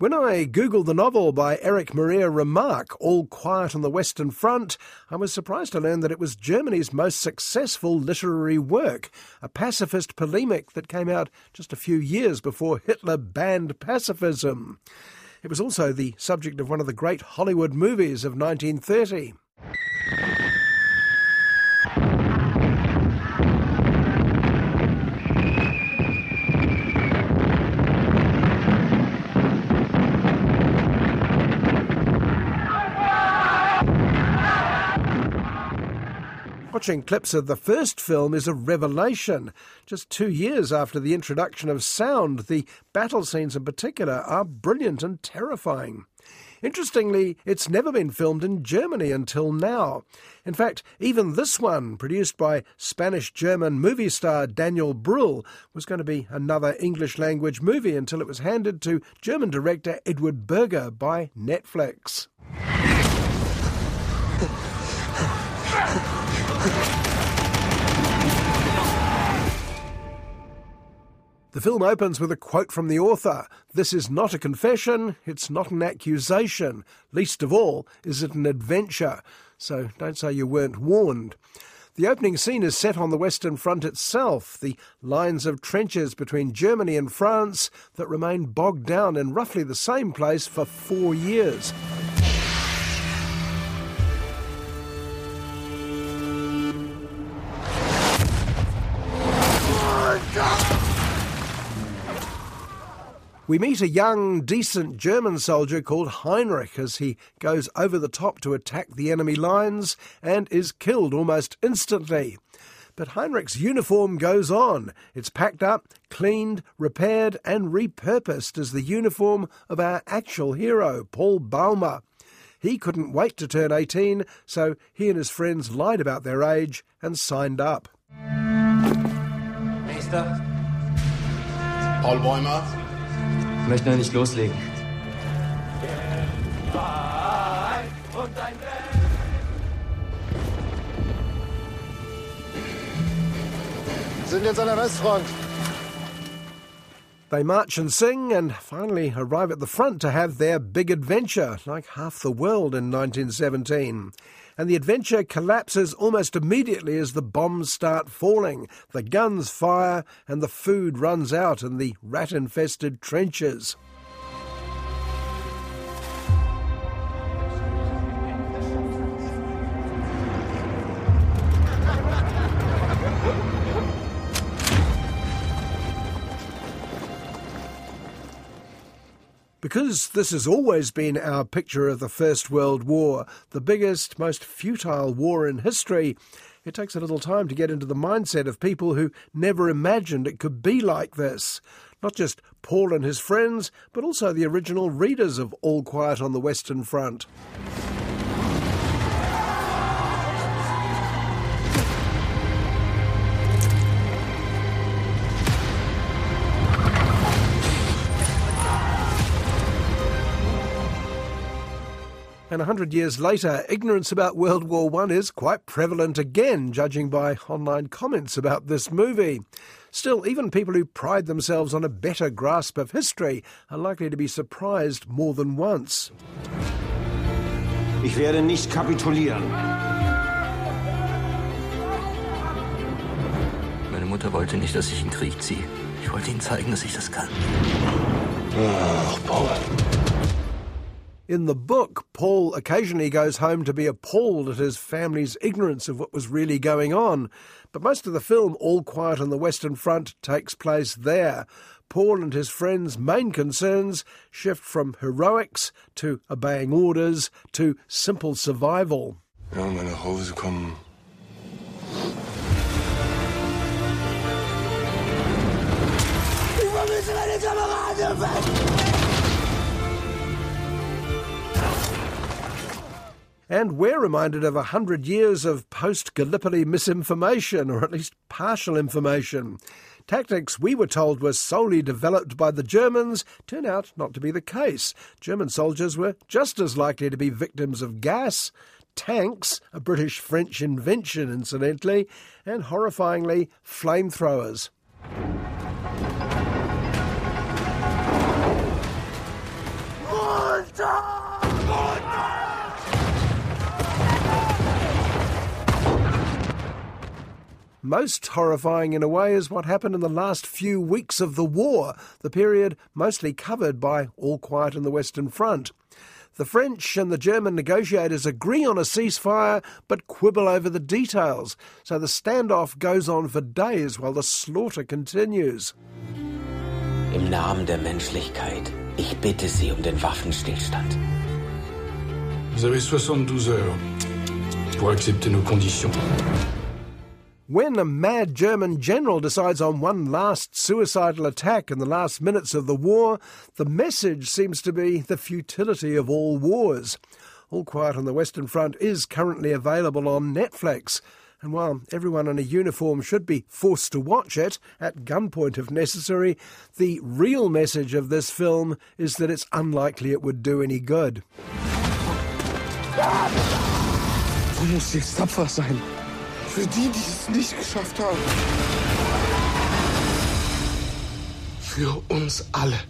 When I googled the novel by Erich Maria Remarque, All Quiet on the Western Front, I was surprised to learn that it was Germany's most successful literary work, a pacifist polemic that came out just a few years before Hitler banned pacifism. It was also the subject of one of the great Hollywood movies of 1930. Watching clips of the first film is a revelation. Just two years after the introduction of sound, the battle scenes in particular are brilliant and terrifying. Interestingly, it's never been filmed in Germany until now. In fact, even this one, produced by Spanish German movie star Daniel Brühl, was going to be another English language movie until it was handed to German director Edward Berger by Netflix. The film opens with a quote from the author This is not a confession, it's not an accusation. Least of all, is it an adventure. So don't say you weren't warned. The opening scene is set on the Western Front itself, the lines of trenches between Germany and France that remain bogged down in roughly the same place for four years. We meet a young, decent German soldier called Heinrich as he goes over the top to attack the enemy lines and is killed almost instantly. But Heinrich's uniform goes on. It's packed up, cleaned, repaired, and repurposed as the uniform of our actual hero, Paul Baumer. He couldn't wait to turn 18, so he and his friends lied about their age and signed up. Meister? Paul Bäumer, möchte noch nicht loslegen. sind jetzt an der Westfront. They march and sing and finally arrive at the front to have their big adventure, like half the world in 1917. And the adventure collapses almost immediately as the bombs start falling, the guns fire, and the food runs out in the rat infested trenches. Because this has always been our picture of the First World War, the biggest, most futile war in history, it takes a little time to get into the mindset of people who never imagined it could be like this. Not just Paul and his friends, but also the original readers of All Quiet on the Western Front. And a hundred years later, ignorance about World War I is quite prevalent again, judging by online comments about this movie. Still, even people who pride themselves on a better grasp of history are likely to be surprised more than once. Ich werde nicht kapitulieren. Meine Mutter wollte nicht, dass ich in den Krieg ziehe. Ich wollte ihnen zeigen, dass ich das kann. Ach, Paul. In the book, Paul occasionally goes home to be appalled at his family's ignorance of what was really going on. But most of the film, All Quiet on the Western Front, takes place there. Paul and his friends' main concerns shift from heroics to obeying orders to simple survival. Ja, wenn wir nach Hause kommen. Ich vermisse meine Kameraden! And we're reminded of a hundred years of post Gallipoli misinformation, or at least partial information. Tactics we were told were solely developed by the Germans turn out not to be the case. German soldiers were just as likely to be victims of gas, tanks, a British French invention incidentally, and horrifyingly, flamethrowers. Most horrifying in a way is what happened in the last few weeks of the war, the period mostly covered by All Quiet on the Western Front. The French and the German negotiators agree on a ceasefire but quibble over the details, so the standoff goes on for days while the slaughter continues. Im Namen der Menschlichkeit, ich bitte Sie um den Waffenstillstand. Vous avez 72 heures pour accepter nos conditions. When a mad German general decides on one last suicidal attack in the last minutes of the war, the message seems to be the futility of all wars. All Quiet on the Western Front is currently available on Netflix. And while everyone in a uniform should be forced to watch it, at gunpoint if necessary, the real message of this film is that it's unlikely it would do any good. Du musst jetzt tapfer sein. Für die, die es nicht geschafft haben. Für uns alle.